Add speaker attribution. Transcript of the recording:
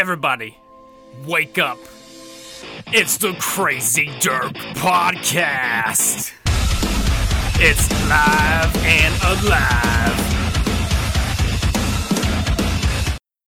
Speaker 1: Everybody, wake up. It's the Crazy Dirk Podcast. It's live and alive.